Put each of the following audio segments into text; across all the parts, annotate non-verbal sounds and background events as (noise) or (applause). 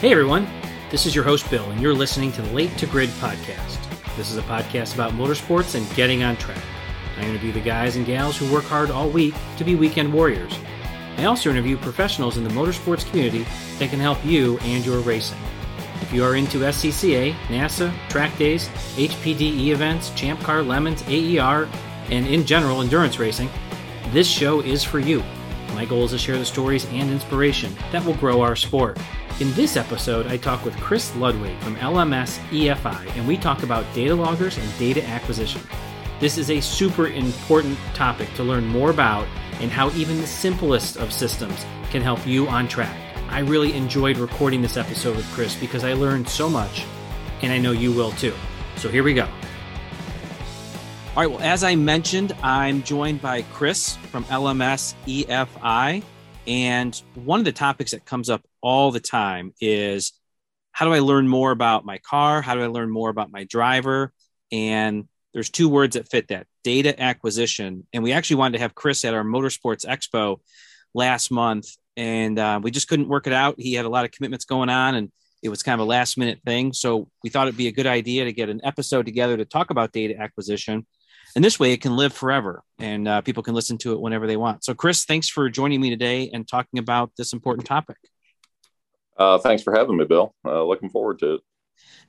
Hey everyone, this is your host Bill, and you're listening to the Late to Grid podcast. This is a podcast about motorsports and getting on track. I interview the guys and gals who work hard all week to be weekend warriors. I also interview professionals in the motorsports community that can help you and your racing. If you are into SCCA, NASA, track days, HPDE events, Champ Car Lemons, AER, and in general endurance racing, this show is for you. My goal is to share the stories and inspiration that will grow our sport. In this episode, I talk with Chris Ludwig from LMS EFI, and we talk about data loggers and data acquisition. This is a super important topic to learn more about and how even the simplest of systems can help you on track. I really enjoyed recording this episode with Chris because I learned so much, and I know you will too. So here we go. All right, well, as I mentioned, I'm joined by Chris from LMS EFI. And one of the topics that comes up all the time is how do I learn more about my car? How do I learn more about my driver? And there's two words that fit that data acquisition. And we actually wanted to have Chris at our Motorsports Expo last month, and uh, we just couldn't work it out. He had a lot of commitments going on, and it was kind of a last minute thing. So we thought it'd be a good idea to get an episode together to talk about data acquisition and this way it can live forever and uh, people can listen to it whenever they want. So chris thanks for joining me today and talking about this important topic. Uh, thanks for having me bill. Uh, looking forward to it.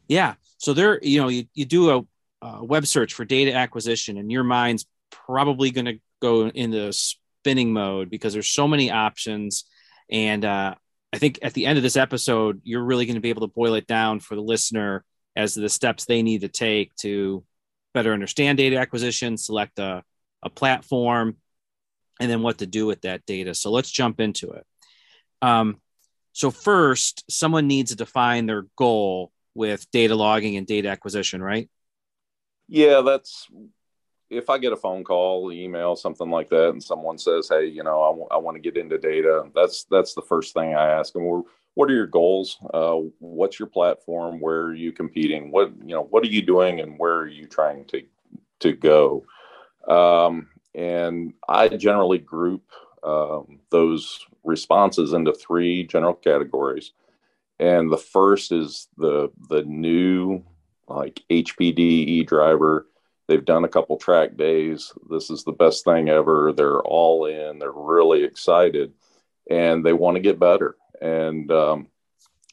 Yeah. So there you know you, you do a, a web search for data acquisition and your mind's probably going to go into spinning mode because there's so many options. And uh, i think at the end of this episode you're really going to be able to boil it down for the listener as to the steps they need to take to better understand data acquisition, select a, a platform, and then what to do with that data. So let's jump into it. Um, so first, someone needs to define their goal with data logging and data acquisition, right? Yeah, that's if I get a phone call, email, something like that, and someone says, "Hey, you know, I, w- I want to get into data," that's that's the first thing I ask them. Well, what are your goals? Uh, what's your platform? Where are you competing? What you know? What are you doing, and where are you trying to to go? Um, and I generally group um, those responses into three general categories. And the first is the the new like HPDE driver. They've done a couple track days. This is the best thing ever. They're all in. They're really excited, and they want to get better and, um,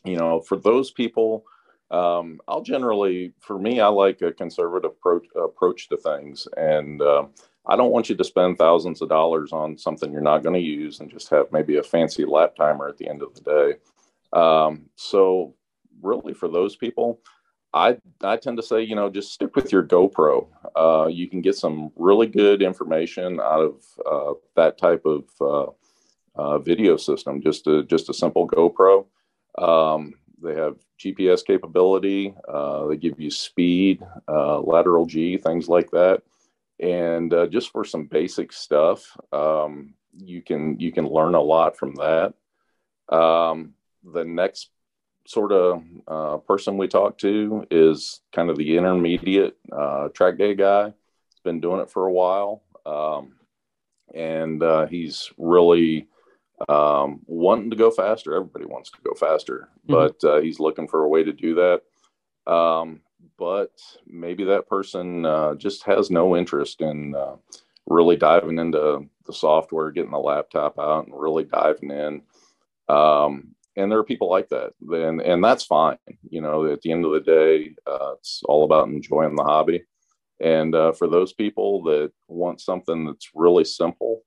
you know, for those people, um, I'll generally, for me, I like a conservative approach, approach to things. And uh, I don't want you to spend thousands of dollars on something you're not going to use and just have maybe a fancy lap timer at the end of the day. Um, so, really, for those people, I, I tend to say, you know, just stick with your GoPro. Uh, you can get some really good information out of uh, that type of uh, uh, video system, just a just a simple GoPro. Um, they have GPS capability. Uh, they give you speed, uh, lateral G, things like that. And uh, just for some basic stuff, um, you can you can learn a lot from that. Um, the next sort of uh, person we talk to is kind of the intermediate uh, track day guy. He's been doing it for a while, um, and he's really um, wanting to go faster. Everybody wants to go faster, mm-hmm. but uh, he's looking for a way to do that. Um, but maybe that person uh, just has no interest in uh, really diving into the software, getting the laptop out, and really diving in. Um, and there are people like that, and and that's fine. You know, at the end of the day, uh, it's all about enjoying the hobby. And uh, for those people that want something that's really simple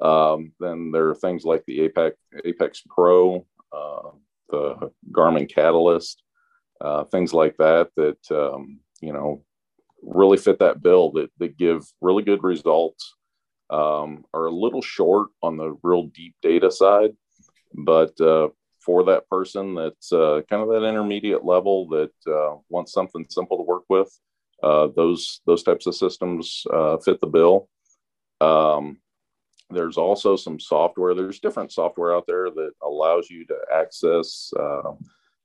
um, then there are things like the Apex Apex Pro, uh, the Garmin Catalyst, uh, things like that that um, you know really fit that bill that that give really good results. Um, are a little short on the real deep data side, but uh, for that person that's uh, kind of that intermediate level that uh, wants something simple to work with, uh, those those types of systems fit the bill. Um, there's also some software. There's different software out there that allows you to access uh,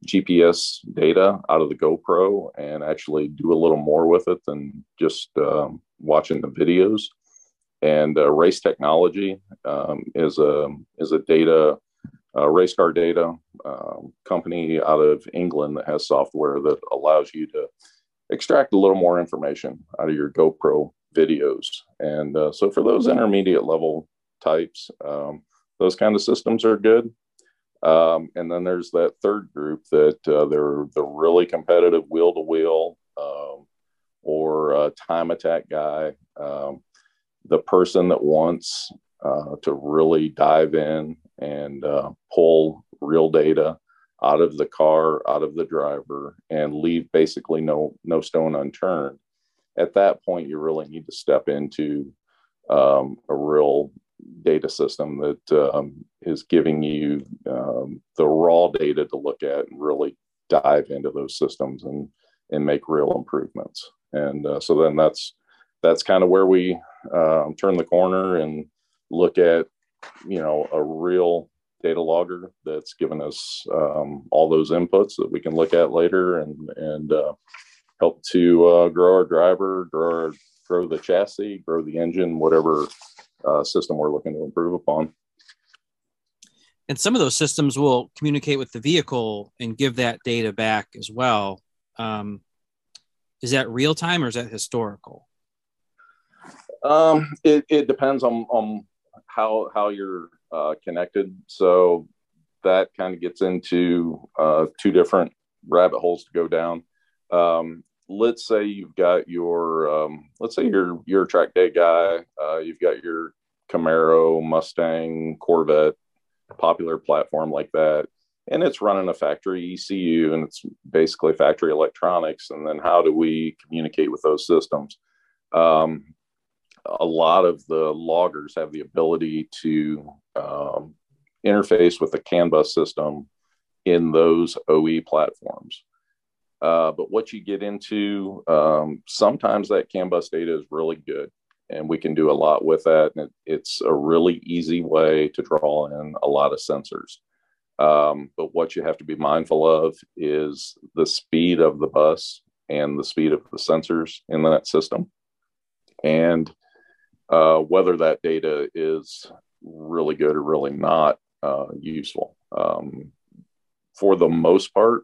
GPS data out of the GoPro and actually do a little more with it than just um, watching the videos. And uh, Race Technology um, is a is a data uh, race car data um, company out of England that has software that allows you to extract a little more information out of your GoPro videos. And uh, so for those intermediate level types, um, those kind of systems are good. Um, and then there's that third group that uh, they're the really competitive wheel to wheel or time attack guy, um, the person that wants uh, to really dive in and uh, pull real data out of the car, out of the driver, and leave basically no no stone unturned. At that point, you really need to step into um, a real data system that um, is giving you um, the raw data to look at and really dive into those systems and and make real improvements. And uh, so then that's that's kind of where we um, turn the corner and look at you know a real data logger that's given us um, all those inputs that we can look at later and and uh, help to uh, grow our driver, grow our, grow the chassis, grow the engine, whatever uh, system we're looking to improve upon. And some of those systems will communicate with the vehicle and give that data back as well. Um, is that real time or is that historical? Um, it, it depends on, on how how you're uh, connected. So that kind of gets into uh, two different rabbit holes to go down. Um, let's say you've got your um, let's say you're a track day guy. Uh, you've got your Camaro, Mustang, Corvette, popular platform like that and it's running a factory ECU and it's basically factory electronics. And then how do we communicate with those systems? Um, a lot of the loggers have the ability to um, interface with the CAN bus system in those OE platforms. Uh, but what you get into, um, sometimes that CAN bus data is really good and we can do a lot with that. And it, it's a really easy way to draw in a lot of sensors. Um, but what you have to be mindful of is the speed of the bus and the speed of the sensors in that system, and uh, whether that data is really good or really not uh, useful. Um, for the most part,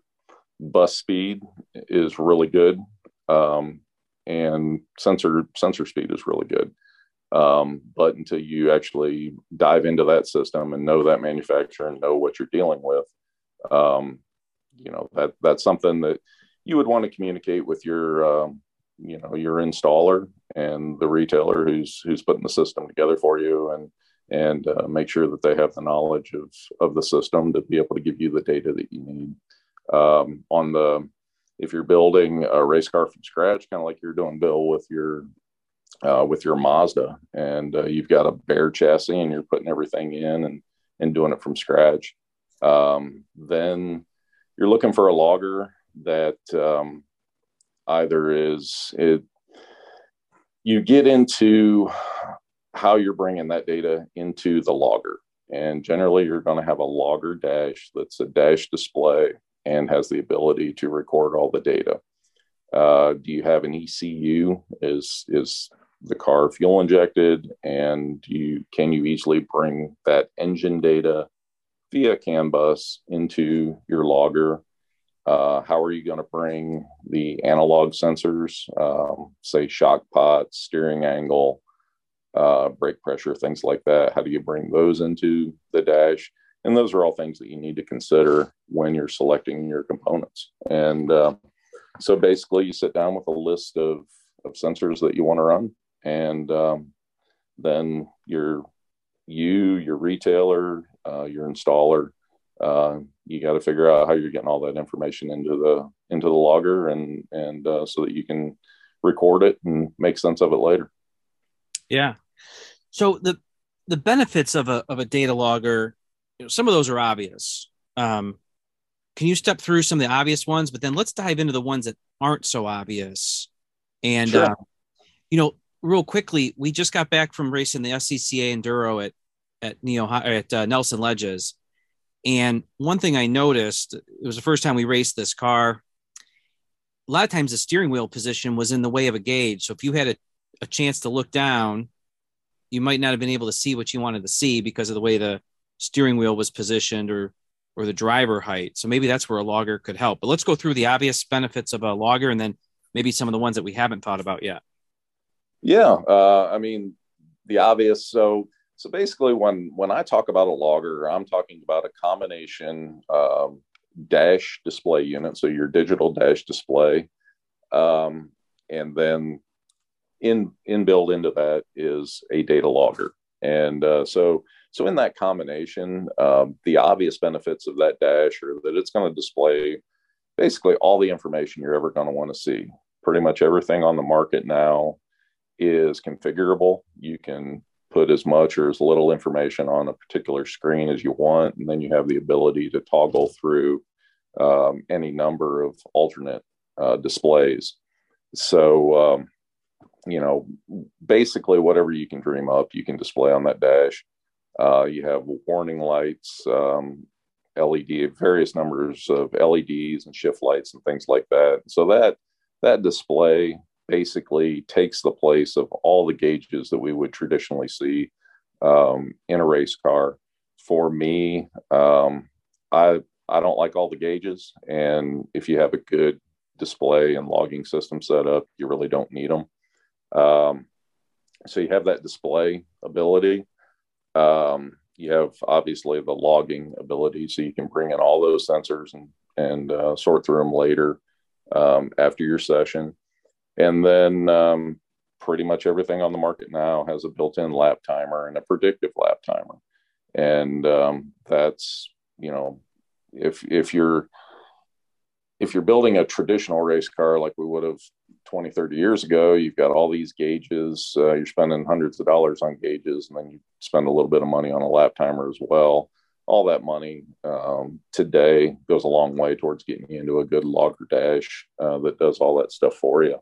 bus speed is really good, um, and sensor sensor speed is really good. Um, but until you actually dive into that system and know that manufacturer and know what you're dealing with, um, you know that that's something that you would want to communicate with your um, you know your installer and the retailer who's who's putting the system together for you and and uh, make sure that they have the knowledge of of the system to be able to give you the data that you need um, on the if you're building a race car from scratch kind of like you're doing bill with your uh, with your Mazda, and uh, you've got a bare chassis, and you're putting everything in and and doing it from scratch. Um, then you're looking for a logger that um, either is it. You get into how you're bringing that data into the logger, and generally you're going to have a logger dash that's a dash display and has the ability to record all the data. Uh, do you have an ECU? Is is the car fuel injected and you can you easily bring that engine data via CAN bus into your logger uh, how are you going to bring the analog sensors um, say shock pots steering angle uh, brake pressure things like that how do you bring those into the dash and those are all things that you need to consider when you're selecting your components. And uh, so basically you sit down with a list of, of sensors that you want to run and um, then your you your retailer uh, your installer uh, you got to figure out how you're getting all that information into the into the logger and and uh, so that you can record it and make sense of it later. Yeah. So the the benefits of a of a data logger you know, some of those are obvious um, can you step through some of the obvious ones but then let's dive into the ones that aren't so obvious and sure. uh, you know real quickly, we just got back from racing the SCCA Enduro at at Neo at uh, Nelson Ledges, and one thing I noticed it was the first time we raced this car. A lot of times, the steering wheel position was in the way of a gauge. So if you had a, a chance to look down, you might not have been able to see what you wanted to see because of the way the steering wheel was positioned or or the driver height. So maybe that's where a logger could help. But let's go through the obvious benefits of a logger and then maybe some of the ones that we haven't thought about yet. Yeah, uh, I mean the obvious. So so basically, when when I talk about a logger, I'm talking about a combination um, dash display unit, so your digital dash display, um, and then in inbuilt into that is a data logger. And uh, so so in that combination, um, the obvious benefits of that dash are that it's going to display basically all the information you're ever going to want to see. Pretty much everything on the market now is configurable. You can put as much or as little information on a particular screen as you want, and then you have the ability to toggle through um, any number of alternate uh, displays. So, um, you know, basically whatever you can dream up, you can display on that dash. Uh, you have warning lights, um, LED, various numbers of LEDs and shift lights and things like that. So that that display basically takes the place of all the gauges that we would traditionally see um, in a race car. For me, um, I I don't like all the gauges, and if you have a good display and logging system set up, you really don't need them. Um, so you have that display ability. Um, you have obviously the logging ability, so you can bring in all those sensors and and uh, sort through them later um, after your session. And then um, pretty much everything on the market now has a built-in lap timer and a predictive lap timer. And um, that's you know, if if you're if you're building a traditional race car like we would have 20 30 years ago you've got all these gauges uh, you're spending hundreds of dollars on gauges and then you spend a little bit of money on a lap timer as well. All that money um, today goes a long way towards getting you into a good logger dash uh, that does all that stuff for you.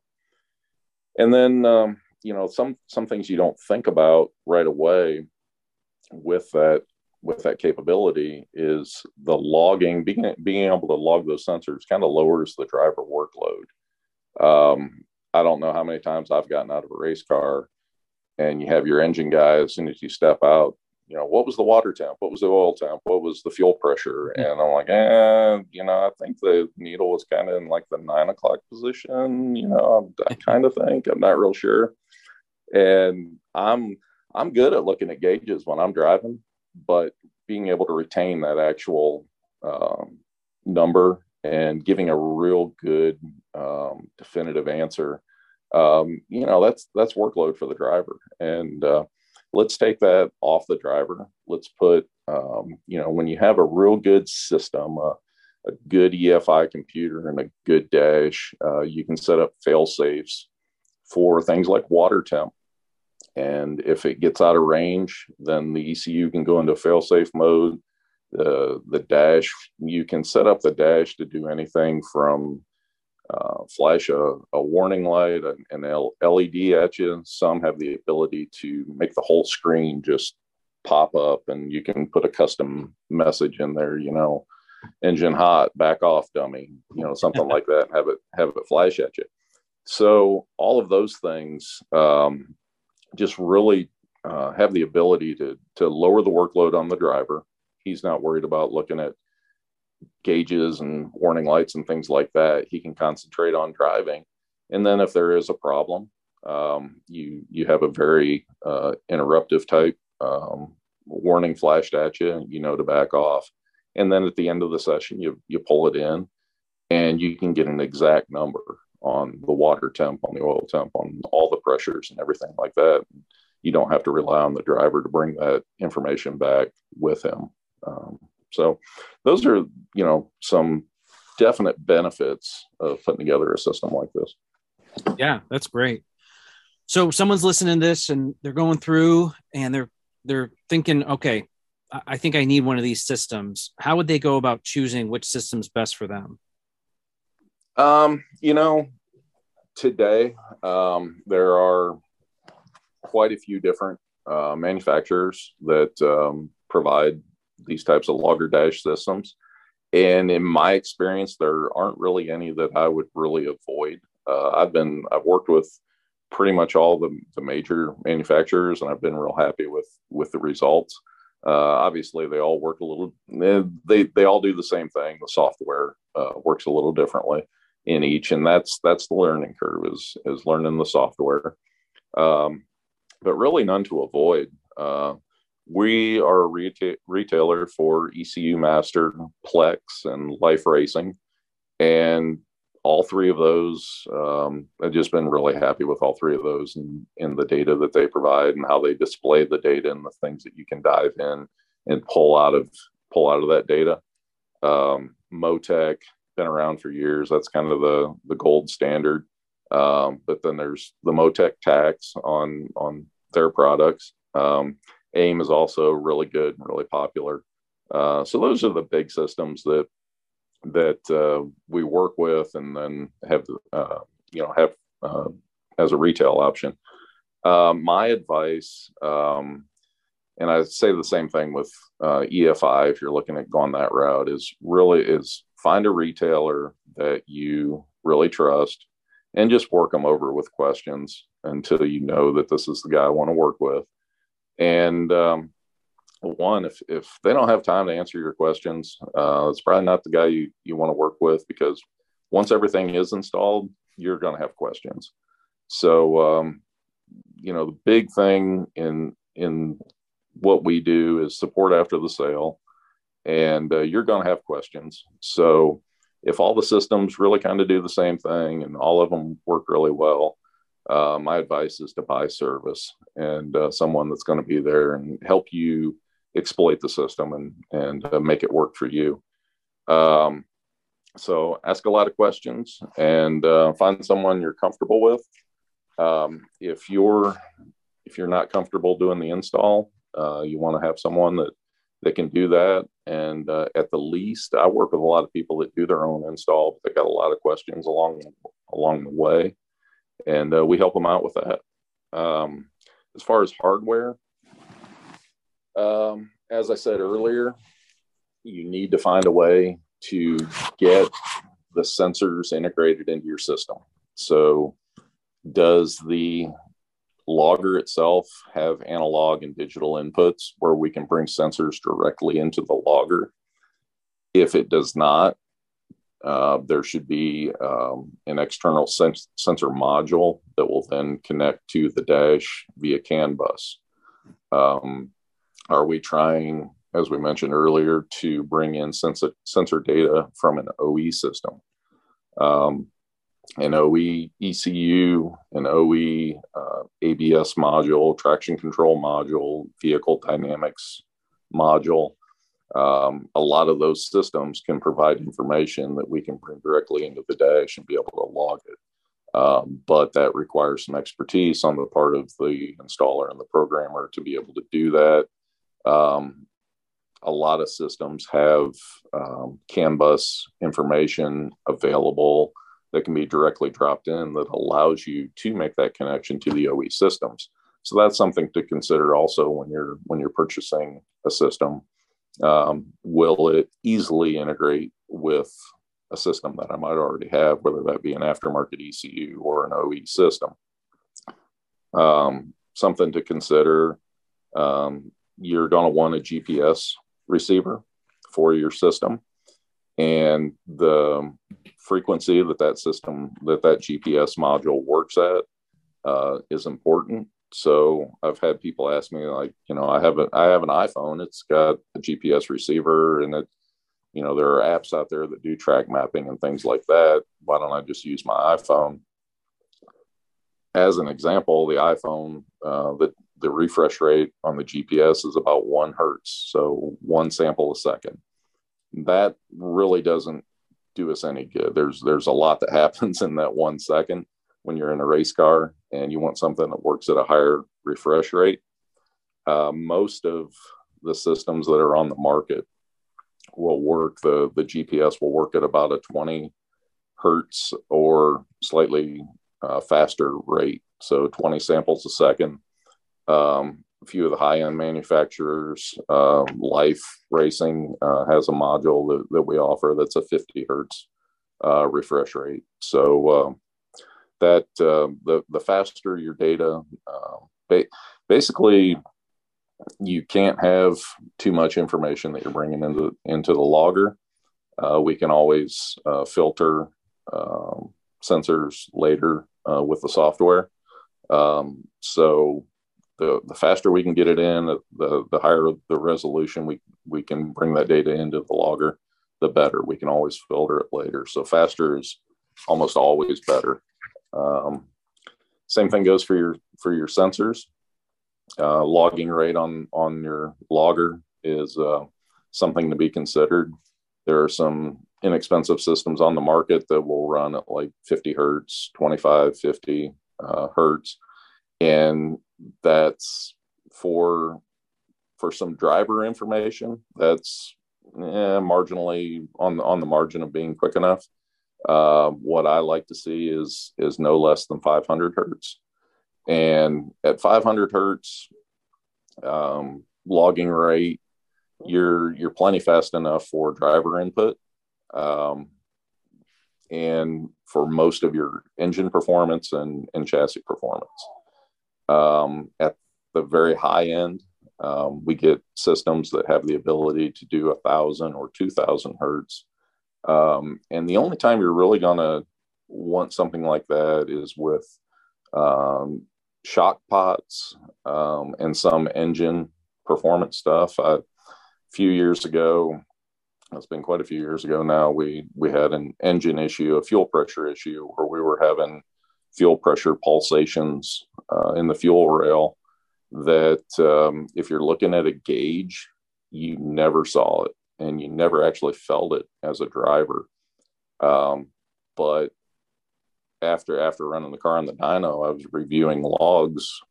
And then um, you know some some things you don't think about right away with that with that capability is the logging being being able to log those sensors kind of lowers the driver workload um, i don't know how many times i've gotten out of a race car and you have your engine guy as soon as you step out you know, what was the water temp? What was the oil temp? What was the fuel pressure? And I'm like, eh, you know, I think the needle was kind of in like the nine o'clock position, you know, I (laughs) kind of think, I'm not real sure. And I'm, I'm good at looking at gauges when I'm driving, but being able to retain that actual um, number and giving a real good um, definitive answer, um, you know, that's, that's workload for the driver. And, uh, let's take that off the driver. Let's put, um, you know, when you have a real good system, uh, a good EFI computer and a good dash, uh, you can set up fail safes for things like water temp. And if it gets out of range, then the ECU can go into fail safe mode. The, the dash, you can set up the dash to do anything from uh, flash a, a, warning light, an LED at you. Some have the ability to make the whole screen just pop up, and you can put a custom message in there. You know, engine hot, back off, dummy. You know, something like that. Have it have it flash at you. So all of those things um, just really uh, have the ability to to lower the workload on the driver. He's not worried about looking at gauges and warning lights and things like that, he can concentrate on driving. And then if there is a problem, um, you you have a very uh, interruptive type um, warning flashed at you, you know to back off. And then at the end of the session, you you pull it in, and you can get an exact number on the water temp, on the oil temp, on all the pressures and everything like that. You don't have to rely on the driver to bring that information back with him. Um, so those are, you know, some definite benefits of putting together a system like this. Yeah, that's great. So someone's listening to this and they're going through and they're they're thinking, okay, I think I need one of these systems. How would they go about choosing which system's best for them? Um, you know, today um, there are quite a few different uh, manufacturers that um, provide these types of logger dash systems. And in my experience, there aren't really any that I would really avoid. Uh, I've been I've worked with pretty much all the, the major manufacturers, and I've been real happy with with the results. Uh, obviously, they all work a little. They they all do the same thing. The software uh, works a little differently in each, and that's that's the learning curve is is learning the software. Um, but really, none to avoid. Uh, we are a reta- retailer for ECU Master, Plex, and Life Racing, and all three of those. Um, I've just been really happy with all three of those and in the data that they provide and how they display the data and the things that you can dive in and pull out of pull out of that data. Um, Motec been around for years. That's kind of the the gold standard. Um, but then there's the Motec tax on on their products. Um, AIM is also really good and really popular. Uh, so those are the big systems that that uh, we work with and then have uh, you know have uh, as a retail option. Um, my advice, um, and I say the same thing with uh, EFI if you're looking at going that route, is really is find a retailer that you really trust and just work them over with questions until you know that this is the guy I want to work with. And um, one, if if they don't have time to answer your questions, uh, it's probably not the guy you you want to work with because once everything is installed, you're going to have questions. So, um, you know, the big thing in in what we do is support after the sale, and uh, you're going to have questions. So, if all the systems really kind of do the same thing and all of them work really well, uh, my advice is to buy service and uh, someone that's going to be there and help you exploit the system and and uh, make it work for you. Um, so ask a lot of questions and uh, find someone you're comfortable with. Um, if you're if you're not comfortable doing the install, uh, you want to have someone that that can do that. And uh, at the least, I work with a lot of people that do their own install, but they got a lot of questions along along the way, and uh, we help them out with that. Um, as far as hardware, um, as I said earlier, you need to find a way to get the sensors integrated into your system. So, does the logger itself have analog and digital inputs where we can bring sensors directly into the logger? If it does not, uh, there should be um, an external sens- sensor module that will then connect to the dash via CAN bus. Um, are we trying, as we mentioned earlier, to bring in sensor, sensor data from an OE system? Um, an OE ECU, an OE uh, ABS module, traction control module, vehicle dynamics module. Um, a lot of those systems can provide information that we can bring directly into the dash and be able to log it. Um, but that requires some expertise on the part of the installer and the programmer to be able to do that. Um, a lot of systems have um, CAN bus information available that can be directly dropped in that allows you to make that connection to the OE systems. So that's something to consider also when you're when you're purchasing a system. Um, will it easily integrate with a system that I might already have, whether that be an aftermarket ECU or an OE system? Um, something to consider. Um, you're going to want a GPS receiver for your system and the frequency that that system that that gps module works at uh, is important. So i've had people ask me like you know i have a i have an iphone. It's got a gps receiver and it you know there are apps out there that do track mapping and things like that. Why don't i just use my iphone? As an example the iphone uh, that the refresh rate on the GPS is about one hertz, so one sample a second. That really doesn't do us any good. There's there's a lot that (laughs) happens in that one second when you're in a race car and you want something that works at a higher refresh rate. Uh, most of the systems that are on the market will work. The the GPS will work at about a 20 hertz or slightly uh, faster rate, so 20 samples a second um, few of the high end manufacturers, uh, Life Racing uh, has a module that, that, we offer that's a 50 hertz uh, refresh rate. So um, that uh, the the faster your data, um, ba- basically, you can't have too much information that you're bringing into into the logger. Uh, we can always uh, filter um, sensors later uh, with the software. Um, so the the faster we can get it in, the the higher the resolution we we can bring that data into the logger, the better. We can always filter it later. So faster is almost always better. Um, same thing goes for your for your sensors. Uh, logging rate on on your logger is uh, something to be considered. There are some inexpensive systems on the market that will run at like 50 hertz, 25, 50 uh, hertz, and that's for for some driver information. That's eh, marginally on the on the margin of being quick enough. Uh, what I like to see is is no less than 500 hertz, and at 500 hertz um, logging rate, you're you're plenty fast enough for driver input, um, and for most of your engine performance and, and chassis performance. Um, at the very high end, um, we get systems that have the ability to do a thousand or two thousand hertz. Um, and the only time you're really going to want something like that is with um, shock pots um, and some engine performance stuff. I, a few years ago, it's been quite a few years ago now. We we had an engine issue, a fuel pressure issue, where we were having fuel pressure pulsations uh, in the fuel rail. That um, if you're looking at a gauge, you never saw it, and you never actually felt it as a driver. Um, but after after running the car on the dyno, I was reviewing logs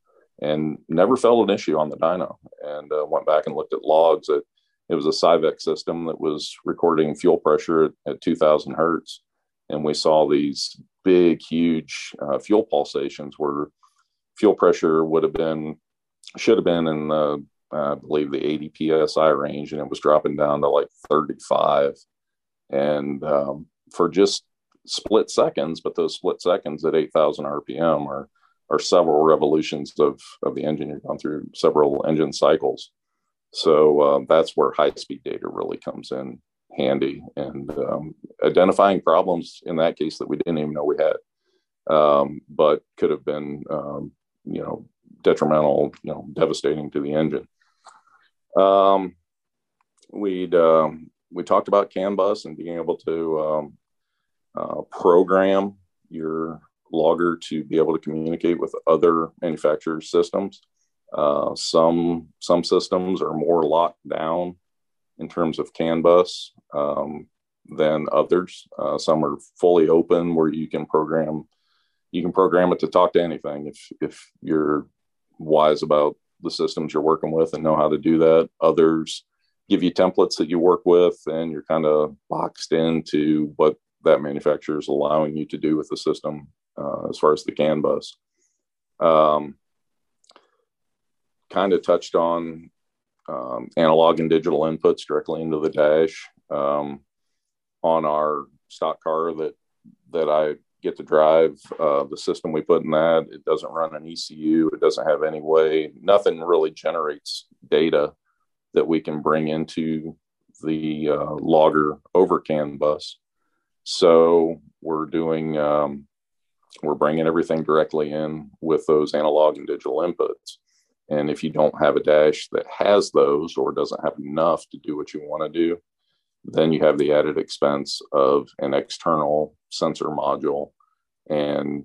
and never felt an issue on the dyno. And uh, went back and looked at logs at it was a Syvecs system that was recording fuel pressure at, at 2000 hertz. And we saw these big, huge uh, fuel pulsations where fuel pressure would have been, should have been in the, I believe, the 80 psi range, and it was dropping down to like 35. And um, for just split seconds, but those split seconds at 8,000 RPM are, are several revolutions of, of the engine. You're going through several engine cycles. So uh, that's where high speed data really comes in handy and um, identifying problems in that case that we didn't even know we had, um, but could have been, um, you know, detrimental, you know, devastating to the engine. Um, we'd um, we talked about CAN bus and being able to um, uh, program your logger to be able to communicate with other manufacturers' systems. Uh, some some systems are more locked down in terms of CAN bus um, than others. Uh, some are fully open where you can program you can program it to talk to anything if if you're wise about the systems you're working with and know how to do that. Others give you templates that you work with and you're kind of boxed into what that manufacturer is allowing you to do with the system uh, as far as the CAN bus. Um, kind of touched on um, analog and digital inputs directly into the dash um, on our stock car that that I get to drive. Uh, the system we put in that it doesn't run an ECU. It doesn't have any way. Nothing really generates data that we can bring into the uh, logger over CAN bus. So we're doing um, we're bringing everything directly in with those analog and digital inputs. And if you don't have a dash that has those or doesn't have enough to do what you want to do, then you have the added expense of an external sensor module and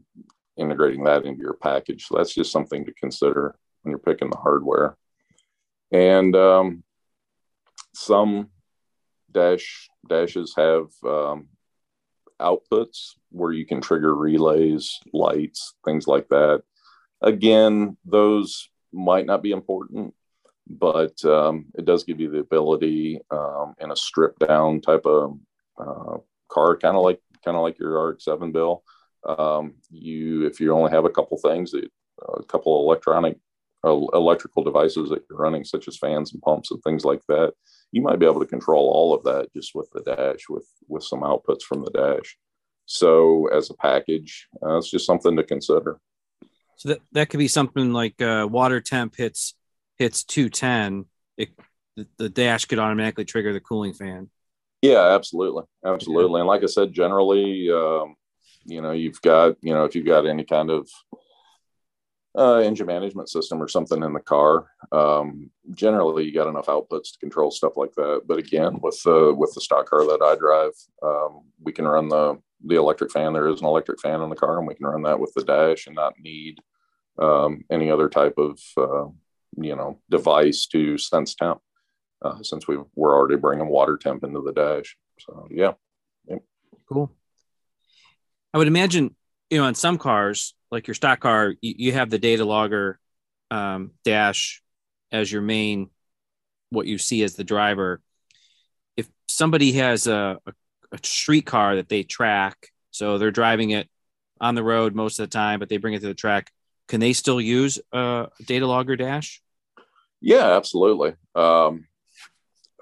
integrating that into your package. So that's just something to consider when you're picking the hardware. And um, some dash dashes have um, outputs where you can trigger relays, lights, things like that. Again, those might not be important, but um, it does give you the ability um, in a stripped down type of uh, car, kind of like kind of like your RX-7 bill. Um, you, if you only have a couple things, a couple electronic uh, electrical devices that you're running, such as fans and pumps and things like that, you might be able to control all of that just with the dash, with with some outputs from the dash. So, as a package, uh, it's just something to consider. So that, that could be something like uh, water temp hits hits 210, it, the, the dash could automatically trigger the cooling fan. Yeah, absolutely, absolutely. And like I said, generally, um, you know, you've got you know if you've got any kind of uh, engine management system or something in the car. Um, generally, you got enough outputs to control stuff like that. But again, with the with the stock car that I drive, um, we can run the the electric fan. There is an electric fan in the car, and we can run that with the dash and not need um, any other type of uh, you know device to sense temp. Uh, since we we're already bringing water temp into the dash, so yeah, cool. I would imagine you know, in some cars, like your stock car, you, you have the data logger um, dash as your main, what you see as the driver. If somebody has a, a, a street car that they track, so they're driving it on the road most of the time, but they bring it to the track, can they still use a data logger dash? Yeah, absolutely. Um,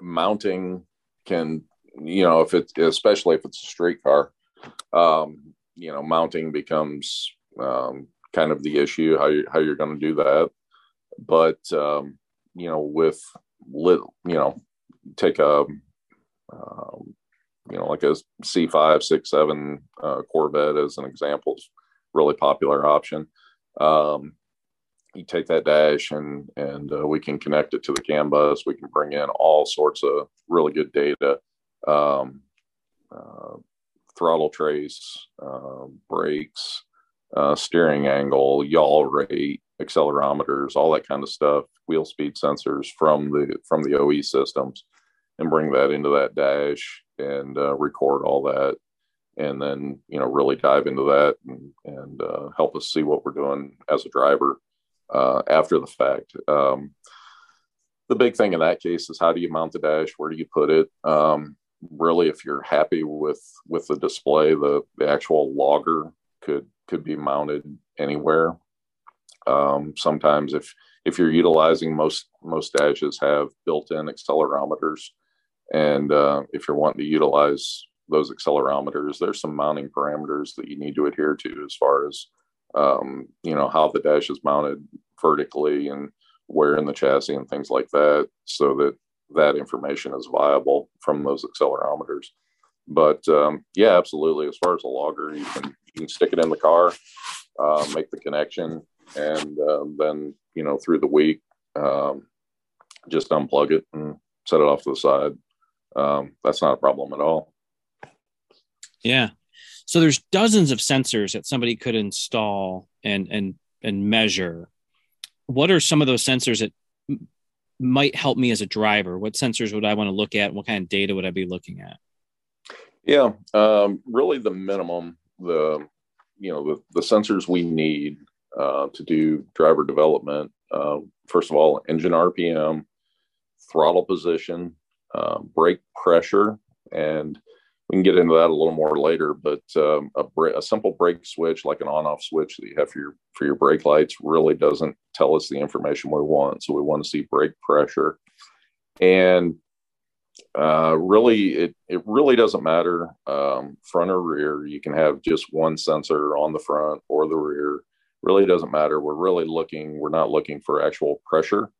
mounting can, you know, if it's especially if it's a street car, um, you know mounting becomes um, kind of the issue how you how you're going to do that but um, you know with lit you know take a um, you know like a c5 6 7 uh, corvette as an example really popular option um, you take that dash and and uh, we can connect it to the CAN bus. We can bring in all sorts of really good data. Um, uh, throttle trace, uh, brakes, uh, steering angle, yaw rate, accelerometers, all that kind of stuff, wheel speed sensors from the from the OE systems, and bring that into that dash and uh, record all that, and then you know really dive into that and, and uh, help us see what we're doing as a driver uh, after the fact. Um, the big thing in that case is how do you mount the dash? Where do you put it? Um, really if you're happy with with the display the, the actual logger could could be mounted anywhere um, sometimes if if you're utilizing most most dashes have built-in accelerometers and uh, if you're wanting to utilize those accelerometers there's some mounting parameters that you need to adhere to as far as um, you know how the dash is mounted vertically and where in the chassis and things like that so that that information is viable from those accelerometers. But um, yeah, absolutely. As far as a logger, you can you can stick it in the car, uh, make the connection, and uh, then you know through the week, um, just unplug it and set it off to the side. Um, that's not a problem at all. Yeah. So there's dozens of sensors that somebody could install and and and measure. What are some of those sensors that might help me as a driver? What sensors would I want to look at? What kind of data would I be looking at? Yeah, um, really the minimum, the you know the, the sensors we need uh, to do driver development. Uh, first of all, engine RPM, throttle position, uh, brake pressure, and we can get into that a little more later, but um, a, a, simple brake switch, like an on-off switch that you have for your for your brake lights, really doesn't tell us the information we want. So we want to see brake pressure, and uh, really, it it really doesn't matter um, front or rear. You can have just one sensor on the front or the rear. Really doesn't matter. We're really looking. We're not looking for actual pressure.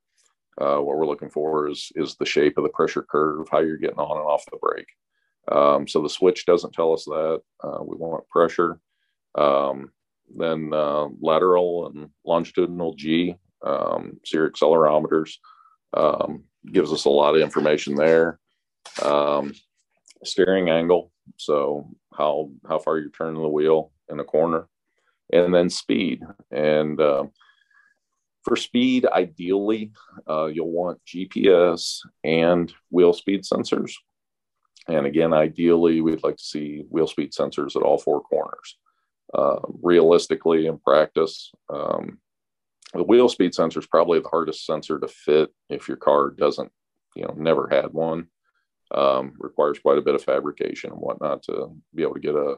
Uh, what we're looking for is is the shape of the pressure curve, how you're getting on and off the brake. Um, so the switch doesn't tell us that. Uh, we want pressure. Um, then uh, lateral and longitudinal G, um, accelerometers um, gives us a lot of information there. Um, steering angle, so how how far you're turning the wheel in a corner, and then speed. And uh, for speed, ideally, uh, you'll want GPS and wheel speed sensors. And again, ideally, we'd like to see wheel speed sensors at all four corners. Uh, realistically, in practice, um, the wheel speed sensor is probably the hardest sensor to fit if your car doesn't, you know, never had one. Um, requires quite a bit of fabrication and whatnot to be able to get a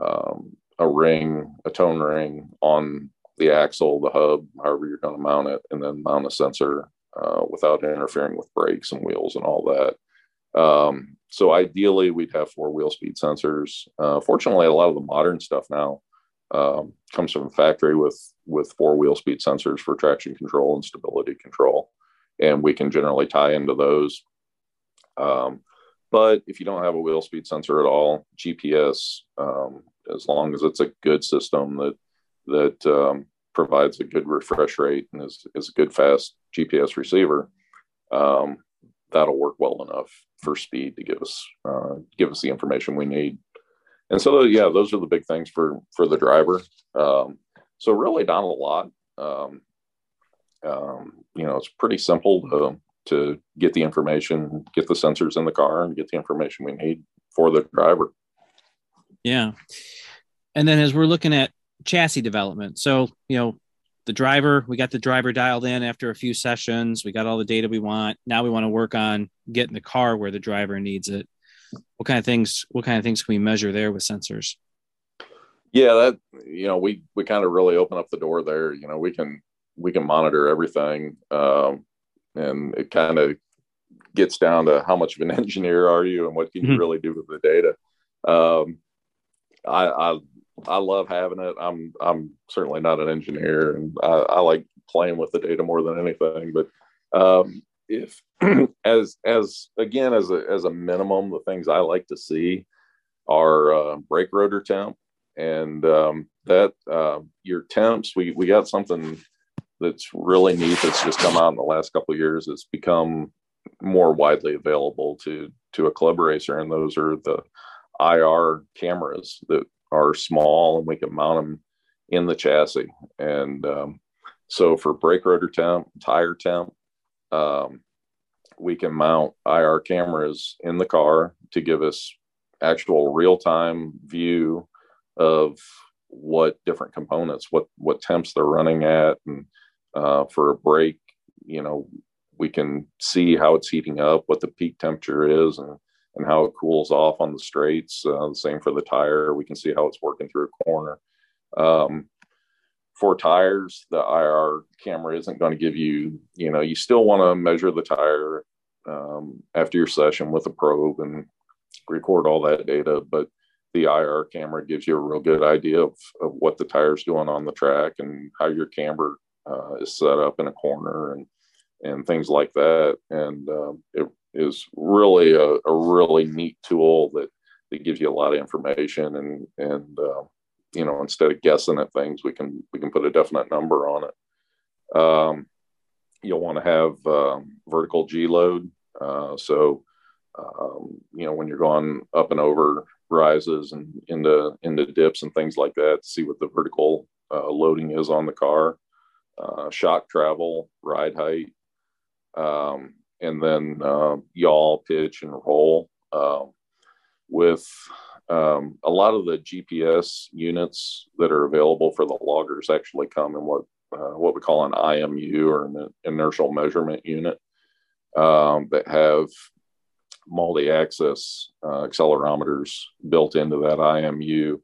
um, a ring, a tone ring on the axle, the hub, however you're going to mount it, and then mount a sensor uh, without interfering with brakes and wheels and all that. Um, so ideally, we'd have four wheel speed sensors. Uh, fortunately, a lot of the modern stuff now um, comes from a factory with with four wheel speed sensors for traction control and stability control, and we can generally tie into those. Um, but if you don't have a wheel speed sensor at all, GPS, um, as long as it's a good system that that um, provides a good refresh rate and is, is a good fast GPS receiver, um, that'll work well enough for speed to give us uh, give us the information we need. And so, yeah, those are the big things for for the driver. Um, so really, not a lot. Um, um, you know, it's pretty simple to to get the information, get the sensors in the car, and get the information we need for the driver. Yeah, and then as we're looking at chassis development, so you know, the driver, we got the driver dialed in after a few sessions. We got all the data we want. Now we want to work on getting the car where the driver needs it. What kind of things? What kind of things can we measure there with sensors? Yeah, that you know, we we kind of really open up the door there. You know, we can we can monitor everything, um, and it kind of gets down to how much of an (laughs) engineer are you, and what can you mm-hmm. really do with the data. Um, I, I I love having it. I'm I'm certainly not an engineer, and I, I like playing with the data more than anything. But um, if (clears throat) as as again as a as a minimum, the things I like to see are uh, brake rotor temp, and um, that uh, your temps. We we got something that's really neat that's just come out in the last couple of years. It's become more widely available to to a club racer, and those are the IR cameras that are small and we can mount them in the chassis. And um, so for brake rotor temp, tire temp, um, we can mount IR cameras in the car to give us actual real time view of what different components, what what temps they're running at, and uh, for a brake, you know, we can see how it's heating up, what the peak temperature is, and and how it cools off on the straights. Uh, the same for the tire. We can see how it's working through a corner. Um, for tires, the IR camera isn't going to give you, you know, you still want to measure the tire um, after your session with a probe and record all that data. But the IR camera gives you a real good idea of, of what the tire's doing on the track and how your camber uh, is set up in a corner and and things like that. And um, it is really a, a, really neat tool that that gives you a lot of information and and uh, you know instead of guessing at things we can we can put a definite number on it um, you'll want to have um, vertical g load uh, so um, you know when you're going up and over rises and into into dips and things like that see what the vertical uh, loading is on the car uh, shock travel ride height um, and then uh, yaw, pitch, and roll. Uh, with um, a lot of the GPS units that are available for the loggers actually come in what uh, what we call an IMU or an inertial measurement unit um, that have multi-axis uh, accelerometers built into that IMU.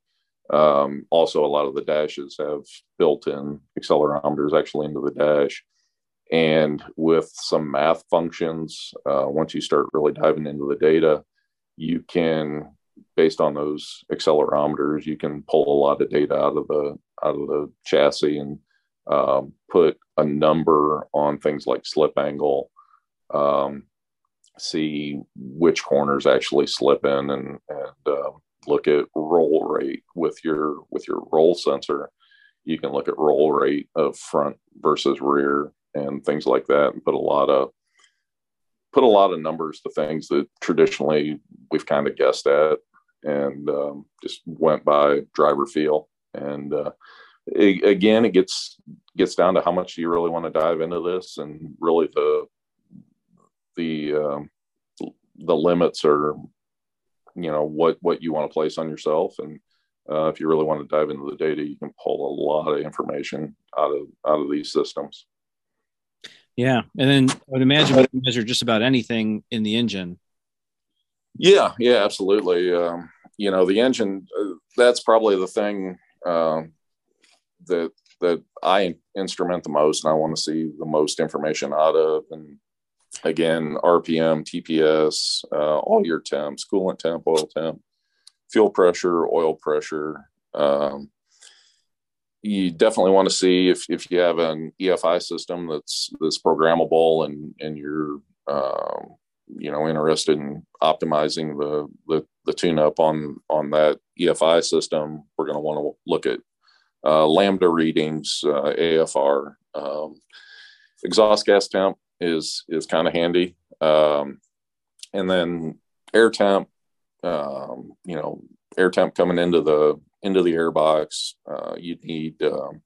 Um, also, a lot of the dashes have built-in accelerometers actually into the dash. And with some math functions, uh, once you start really diving into the data, you can, based on those accelerometers, you can pull a lot of data out of the out of the chassis and um, put a number on things like slip angle, um, see which corners actually slip in, and and uh, look at roll rate with your with your roll sensor. You can look at roll rate of front versus rear and things like that and put a lot of put a lot of numbers to things that traditionally we've kind of guessed at and um, just went by driver feel. And uh, it, again it gets gets down to how much you really want to dive into this and really the the um, the limits are you know what what you want to place on yourself. And uh, if you really want to dive into the data you can pull a lot of information out of out of these systems yeah, and then I would imagine we measure just about anything in the engine. Yeah, yeah, absolutely. Um, you know, the engine uh, that's probably the thing um, that that I instrument the most, and I want to see the most information out of. And again, RPM, TPS, uh, all your temps, coolant temp, oil temp, fuel pressure, oil pressure. Um, you definitely want to see if, if you have an EFI system that's that's programmable and and you're um, you know interested in optimizing the the, the tune up on on that EFI system. We're going to want to look at uh, lambda readings, uh, AFR, um, exhaust gas temp is is kind of handy, um, and then air temp. Um, you know, air temp coming into the into the airbox. Uh, you need um,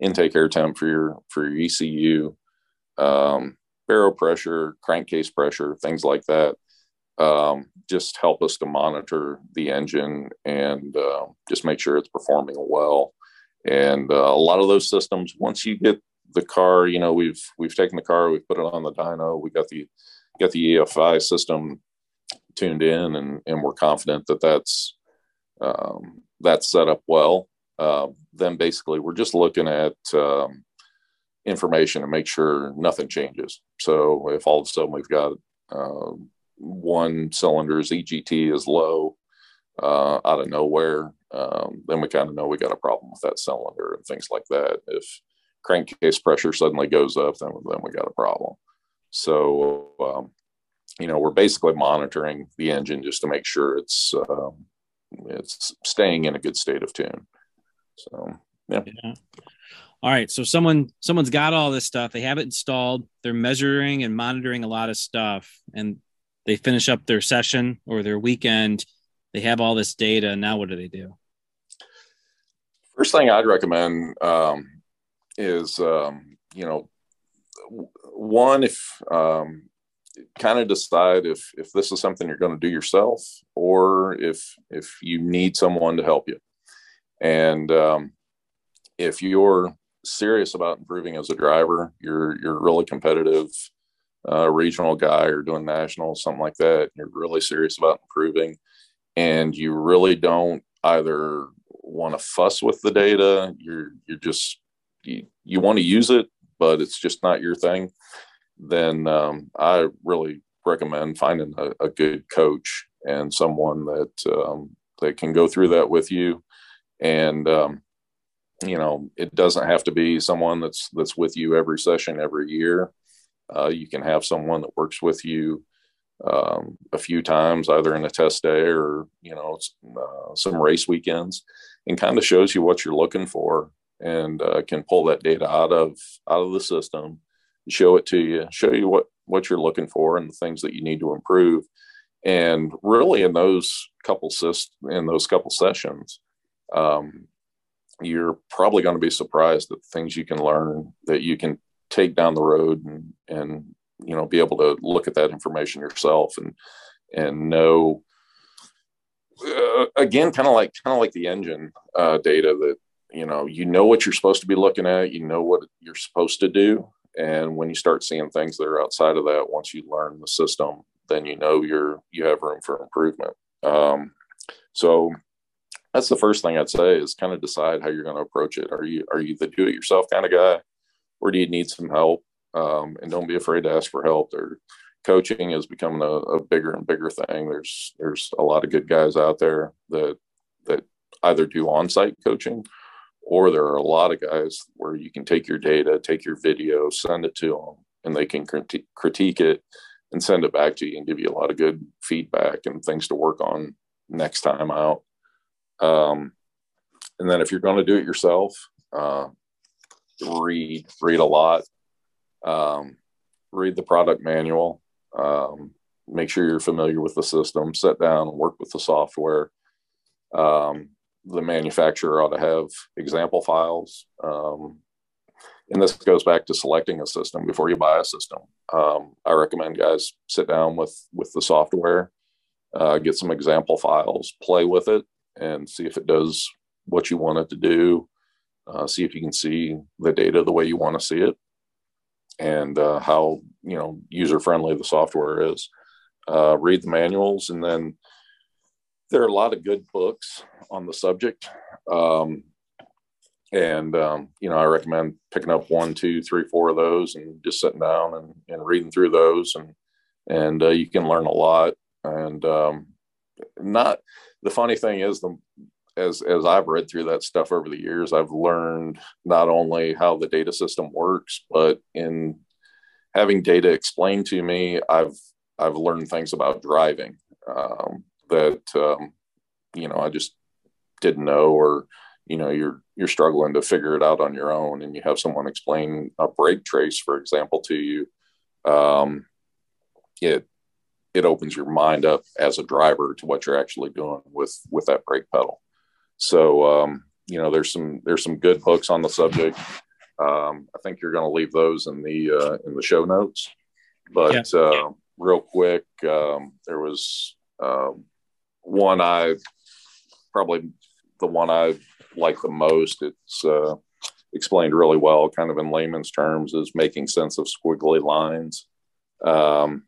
intake air temp for your for your ECU, um, baro pressure, crankcase pressure, things like that. Um, just help us to monitor the engine and uh, just make sure it's performing well. And uh, a lot of those systems, once you get the car, you know, we've we've taken the car, we've put it on the dyno, we got the got the EFI system tuned in, and and we're confident that that's um, that's set up well. Uh, then basically we're just looking at um, information to make sure nothing changes. So if all of a sudden we've got uh, one cylinder's EGT is low uh, out of nowhere, um, then we kind of know we got a problem with that cylinder and things like that. If crankcase pressure suddenly goes up, then then we got a problem. So um, you know we're basically monitoring the engine just to make sure it's um, it's staying in a good state of tune. So yeah. yeah. All right. So someone someone's got all this stuff. They have it installed. They're measuring and monitoring a lot of stuff, and they finish up their session or their weekend. They have all this data. Now, what do they do? First thing I'd recommend um, is um, you know one if um, kind of decide if if this is something you're going to do yourself or if if you need someone to help you. And um, if you're serious about improving as a driver you're you're really competitive uh, regional guy or doing national something like that you're really serious about improving and you really don't either want to fuss with the data you're you're just you, you want to use it but it's just not your thing then um, I really recommend finding a, a, good coach and someone that um, that can go through that with you. And um, you know, it doesn't have to be someone that's that's with you every session every year. Uh, you can have someone that works with you um, a few times, either in a test day or you know uh, some race weekends, and kind of shows you what you're looking for and uh, can pull that data out of out of the system show it to you, show you what what you're looking for and the things that you need to improve. And really, in those couple in those couple sessions, um, you're probably going to be surprised at the things you can learn that you can take down the road and and you know be able to look at that information yourself and and know uh, again kind of like kind of like the engine uh, data that you know you know what you're supposed to be looking at you know what you're supposed to do and when you start seeing things that are outside of that, once you learn the system, then you know you're you have room for improvement. Um, so that's the first thing I'd say is kind of decide how you're going to approach it. Are you are you the do it yourself kind of guy, or do you need some help? Um, and don't be afraid to ask for help. Or coaching is becoming a, a bigger and bigger thing. There's there's a lot of good guys out there that that either do on site coaching or there are a lot of guys where you can take your data, take your video, send it to them, and they can criti- critique it and send it back to you and give you a lot of good feedback and things to work on next time out. Um, and then if you're going to do it yourself, uh, read read a lot. Um, read the product manual. Um, make sure you're familiar with the system. Sit down and work with the software. Um, the manufacturer ought to have example files. Um, and this goes back to selecting a system before you buy a system. Um, I recommend guys sit down with with the software, uh, get some example files, play with it, and see if it does what you want it to do. Uh, see if you can see the data the way you want to see it, and uh, how you know user friendly the software is. Uh, read the manuals, and then there are a lot of good books on the subject. Um, and, um, you know, I recommend picking up one, two, three, four of those and just sitting down and, and reading through those. And, and uh, you can learn a lot. And um, not the funny thing is, the as as I've read through that stuff over the years, I've learned not only how the data system works, but in having data explained to me, I've I've learned things about driving um, that um, you know I just didn't know, or you know you're you're struggling to figure it out on your own, and you have someone explain a brake trace, for example, to you. Um, it it opens your mind up as a driver to what you're actually doing with with that brake pedal. So um, you know, there's some there's some good books on the subject. Um, I think you're going to leave those in the uh, in the show notes. But yeah. uh, real quick, um, there was uh, one I probably the one I like the most. It's uh, explained really well, kind of in layman's terms, is making sense of squiggly lines. Um,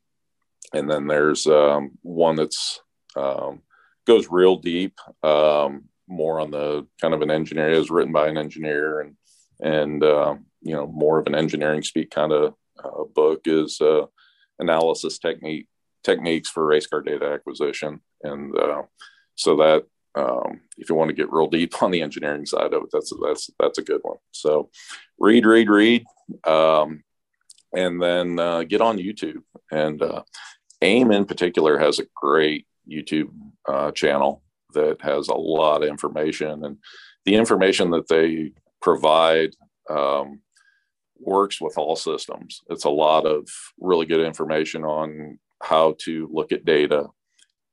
and then there's um, one that's um, goes real deep, um, more on the kind of an engineer is written by an engineer and and uh, you know more of an engineering speak kind of uh, book is uh, analysis technique techniques for race car data acquisition and uh, so that um, if you want to get real deep (laughs) on the engineering side of it that's that's that's a good one. So read read read um, and then uh, get on youtube. And uh, AiM in particular has a great youtube channel that has a lot of information. And the information that they provide um, works with all systems. It's a lot of really good information on how to look at data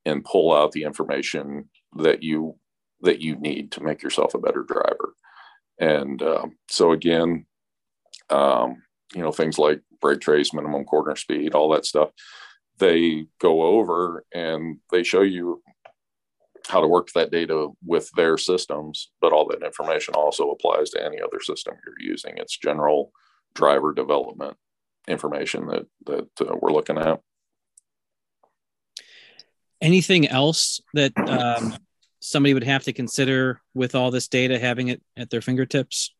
and pull out the information that you that you need to make yourself a better driver. And um, so again, um, you know things like brake trace, minimum corner speed, all that stuff. They go over and they show you how to work that data with their systems, but all that information also applies to any other system you're using. It's general driver development information that that uh, we're looking at. Anything else that um, somebody would have to consider with all this data, having it at their fingertips?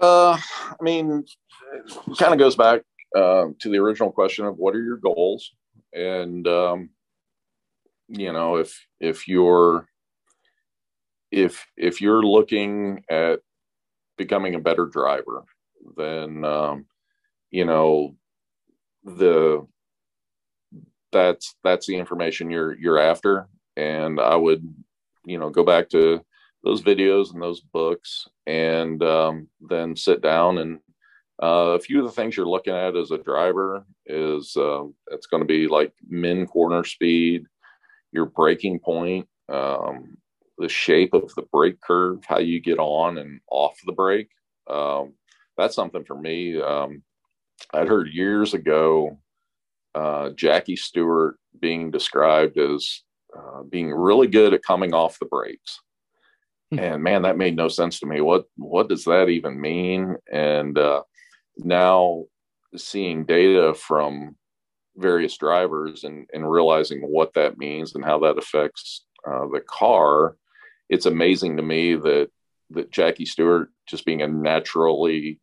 Uh, I mean, it kind of goes back uh, to the original question of what are your goals, and um, you know if if you're if if you're looking at becoming a better driver then um, you know the that's that's the information you're you're after and i would you know go back to those videos and those books and um, then sit down and uh, a few of the things you're looking at as a driver is uh, it's going to be like min corner speed your braking point, um, the shape of the brake curve, how you get on and off the brake. Um, that's something for me. Um, I'd heard years ago uh, Jackie Stewart being described as uh, being really good at coming off the brakes. Hmm. And man, that made no sense to me. What what does that even mean? And uh, now seeing data from various drivers and, and realizing what that means and how that affects uh, the car, it's amazing to me that that Jackie Stewart, just being a naturally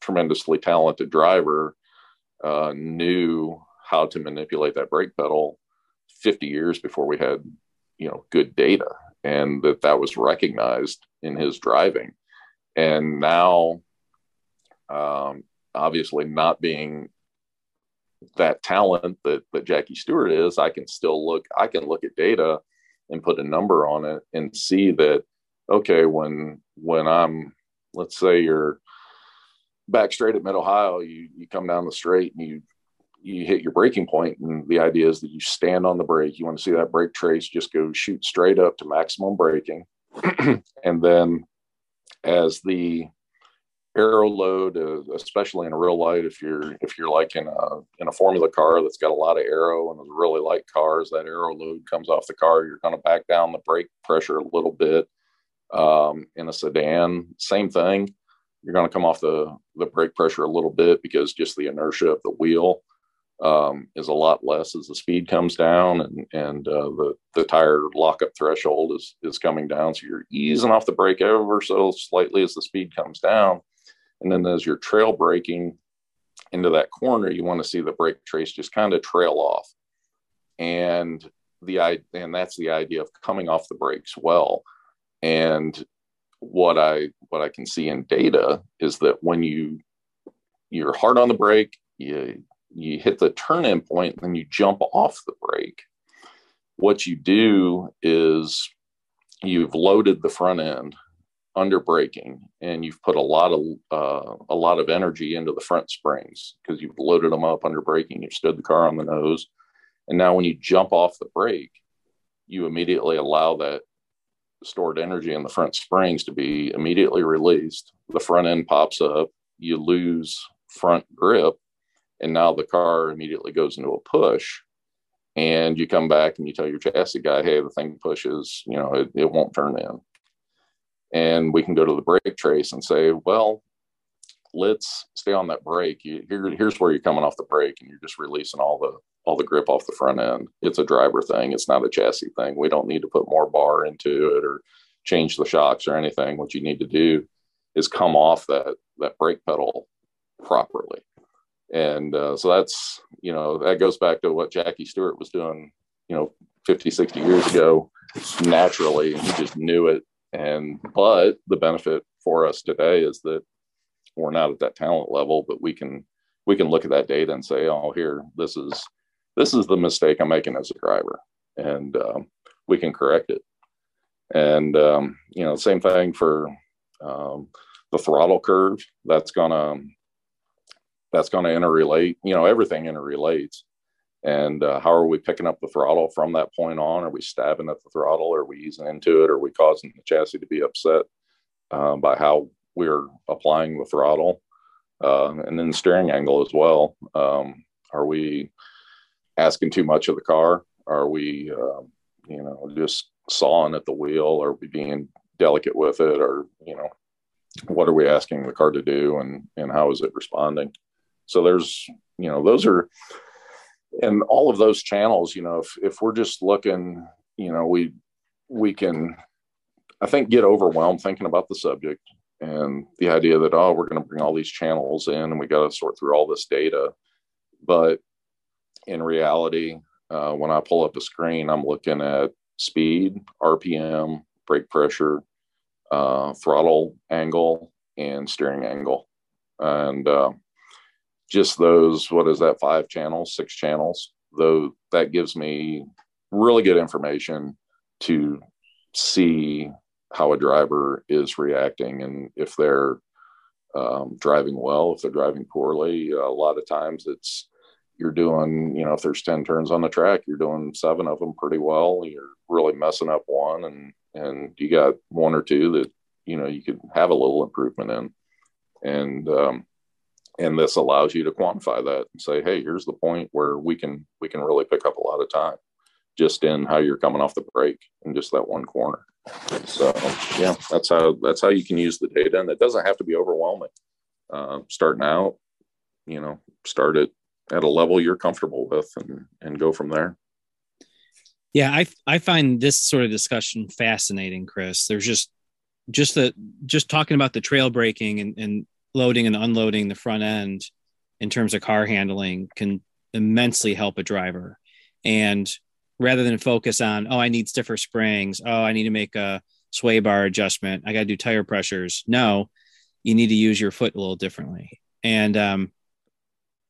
tremendously talented driver, uh, knew how to manipulate that brake pedal 50 years before we had you know good data and that that was recognized in his driving and now um, obviously not being that talent that that Jackie Stewart is, I can still look. I can look at data and put a number on it and see that okay, when when I'm let's say you're back straight at Mid Ohio, you you come down the straight and you you hit your braking point, and the idea is that you stand on the brake. You want to see that brake trace just go shoot straight up to maximum braking, (clears throat) and then as the aero load, uh, especially in a real light. If you're if you're like in a in a Formula car that's got a lot of aero and really light cars, that aero load comes off the car. You're going to back down the brake pressure a little bit. Um, in a sedan, same thing. You're going to come off the the brake pressure a little bit because just the inertia of the wheel um, is a lot less as the speed comes down and and uh, the the tire lockup threshold is is coming down. So you're easing off the brake ever so slightly as the speed comes down and then as you're trail braking into that corner, you want to see the brake trace just kind of trail off. And the and that's the idea of coming off the brakes well. And what I what I can see in data is that when you you're hard on the brake, you you hit the turn in point, then you jump off the brake. What you do is you've loaded the front end under braking and you've put a lot of uh, a lot of energy into the front springs because you've loaded them up under braking you've stood the car on the nose and now when you jump off the brake you immediately allow that stored energy in the front springs to be immediately released. The front end pops up you lose front grip and now the car immediately goes into a push and you come back and you tell your chassis guy hey the thing pushes you know it, it won't turn in. And we can go to the brake trace and say, well, let's stay on that brake. Here, here's where you're coming off the brake, and you're just releasing all the all the grip off the front end. It's a driver thing. It's not a chassis thing. We don't need to put more bar into it or change the shocks or anything. What you need to do is come off that that brake pedal properly. And uh, so that's you know that goes back to what Jackie Stewart was doing, you know, 50, 60 years ago naturally. He just knew it and but the benefit for us today is that we're not at that talent level, but we can we can look at that data and say, oh, here, this is this is the mistake I'm making as a driver, and um, we can correct it. And um, you know, same thing for um, the throttle curve. That's gonna that's gonna interrelate. You know, everything interrelates and uh, how are we picking up the throttle from that point on? Are we stabbing at the throttle? Are we easing into it? Are we causing the chassis to be upset uh, by how we're applying the throttle? Uh, and then the steering angle as well. Um, are we asking too much of the car? Are we, um, you know, just sawing at the wheel? Are we being delicate with it? Or, you know, what are we asking the car to do and, and how is it responding? So there's, you know, those are, and all of those channels you know if, if we're just looking you know we we can i think get overwhelmed thinking about the subject and the idea that oh we're going to bring all these channels in and we got to sort through all this data. But in reality uh, when i pull up a screen i'm looking at speed rpm brake pressure uh, throttle angle and steering angle. And uh, just those what is that five channels six channels? Though that gives me really good information to see how a driver is reacting. And if they're um, driving well if they're driving poorly a lot of times it's you're doing you know if there's 10 turns on the track you're doing seven of them pretty well. You're really messing up one and and you got one or two that you know you could have a little improvement in. And um, and this allows you to quantify that and say hey here's the point where we can we can really pick up a lot of time just in how you're coming off the brake in just that one corner so yeah that's how that's how you can use the data and it doesn't have to be overwhelming. Uh, starting out you know start it at a level you're comfortable with and and go from there. Yeah i i find this sort of discussion fascinating chris. There's just just the just talking about the trail braking and, and loading and unloading the front end in terms of car handling can immensely help a driver. And rather than focus on, oh, I need stiffer springs, oh, I need to make a sway bar adjustment, I got to do tire pressures. No, you need to use your foot a little differently. And um,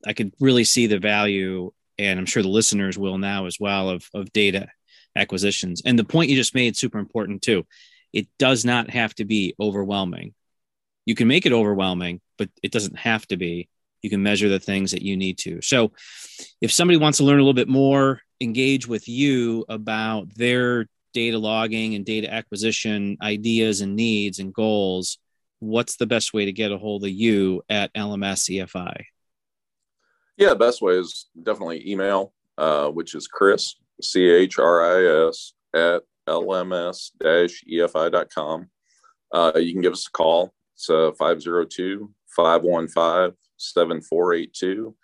I could really see the value, and I'm sure the listeners will now as well, of, of data acquisitions. And the point you just made super important too. It does not have to be overwhelming you can make it overwhelming, but it doesn't have to be. You can measure the things that you need to. So, if somebody wants to learn a little bit more, engage with you about their data logging and data acquisition ideas and needs and goals, what's the best way to get a hold of you at LMS EFI? Yeah, best way is definitely email, uh, which is Chris, C H R I S, at lms EFI.com. Uh, you can give us a call it's uh, 502 515 7482.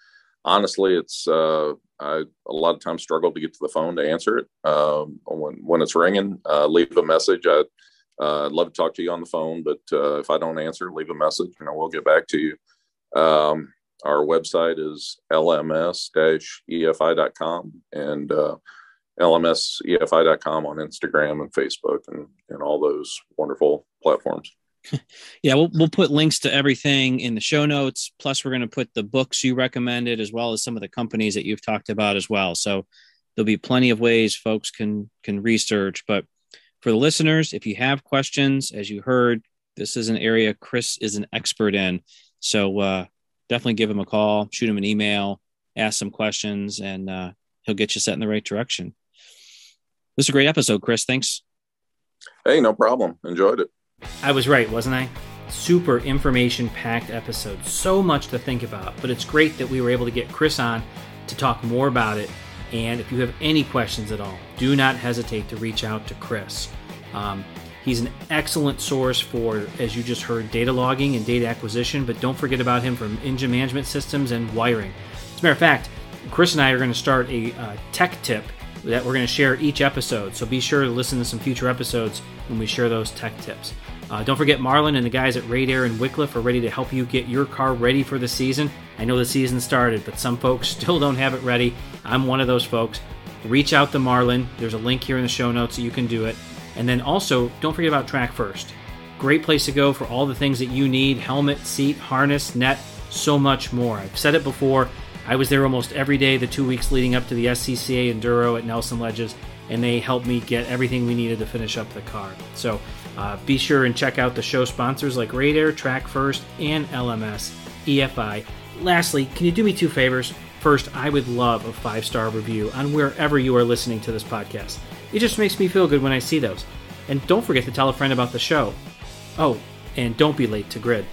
Honestly, it's uh, I a lot of times struggle to get to the phone to answer it um, when when it's ringing. Uh, leave a message. I, uh, I'd love to talk to you on the phone, but uh, if I don't answer, leave a message and I will get back to you. Um, our website is lms-efi.com, and uh, lmsefi.com on Instagram and Facebook and, and all those wonderful platforms. (laughs) yeah, we'll we'll put links to everything in the show notes. Plus, we're going to put the books you recommended as well as some of the companies that you've talked about as well. So there'll be plenty of ways folks can can research. But for the listeners, if you have questions, as you heard, this is an area Chris is an expert in. So uh, definitely give him a call, shoot him an email, ask some questions, and uh, he'll get you set in the right direction. This is a great episode, Chris. Thanks. Hey, no problem. Enjoyed it. I was right, wasn't I? Super information packed episode. So much to think about, but it's great that we were able to get Chris on to talk more about it. And if you have any questions at all, do not hesitate to reach out to Chris. Um, he's an excellent source for, as you just heard, data logging and data acquisition, but don't forget about him from engine management systems and wiring. As a matter of fact, Chris and I are going to start a uh, tech tip that we're going to share each episode. So be sure to listen to some future episodes when we share those tech tips. Uh, don't forget, Marlin and the guys at Radar and Wycliffe are ready to help you get your car ready for the season. I know the season started, but some folks (laughs) still don't have it ready. I'm one of those folks. Reach out to Marlin. There's a link here in the show notes so you can do it. And then also, don't forget about Track First. Great place to go for all the things that you need helmet, seat, harness, net, so much more. I've said it before. I was there almost every day the two weeks leading up to the SCCA Enduro at Nelson Ledges, and they helped me get everything we needed to finish up the car. So uh, be sure and check out the show sponsors like Radar, Track First, and LMS EFI. Lastly, can you do me two favors? First, I would love a five star review on wherever you are listening to this podcast. It just makes me feel good when I see those. And don't forget to tell a friend about the show. Oh, and don't be late to grid.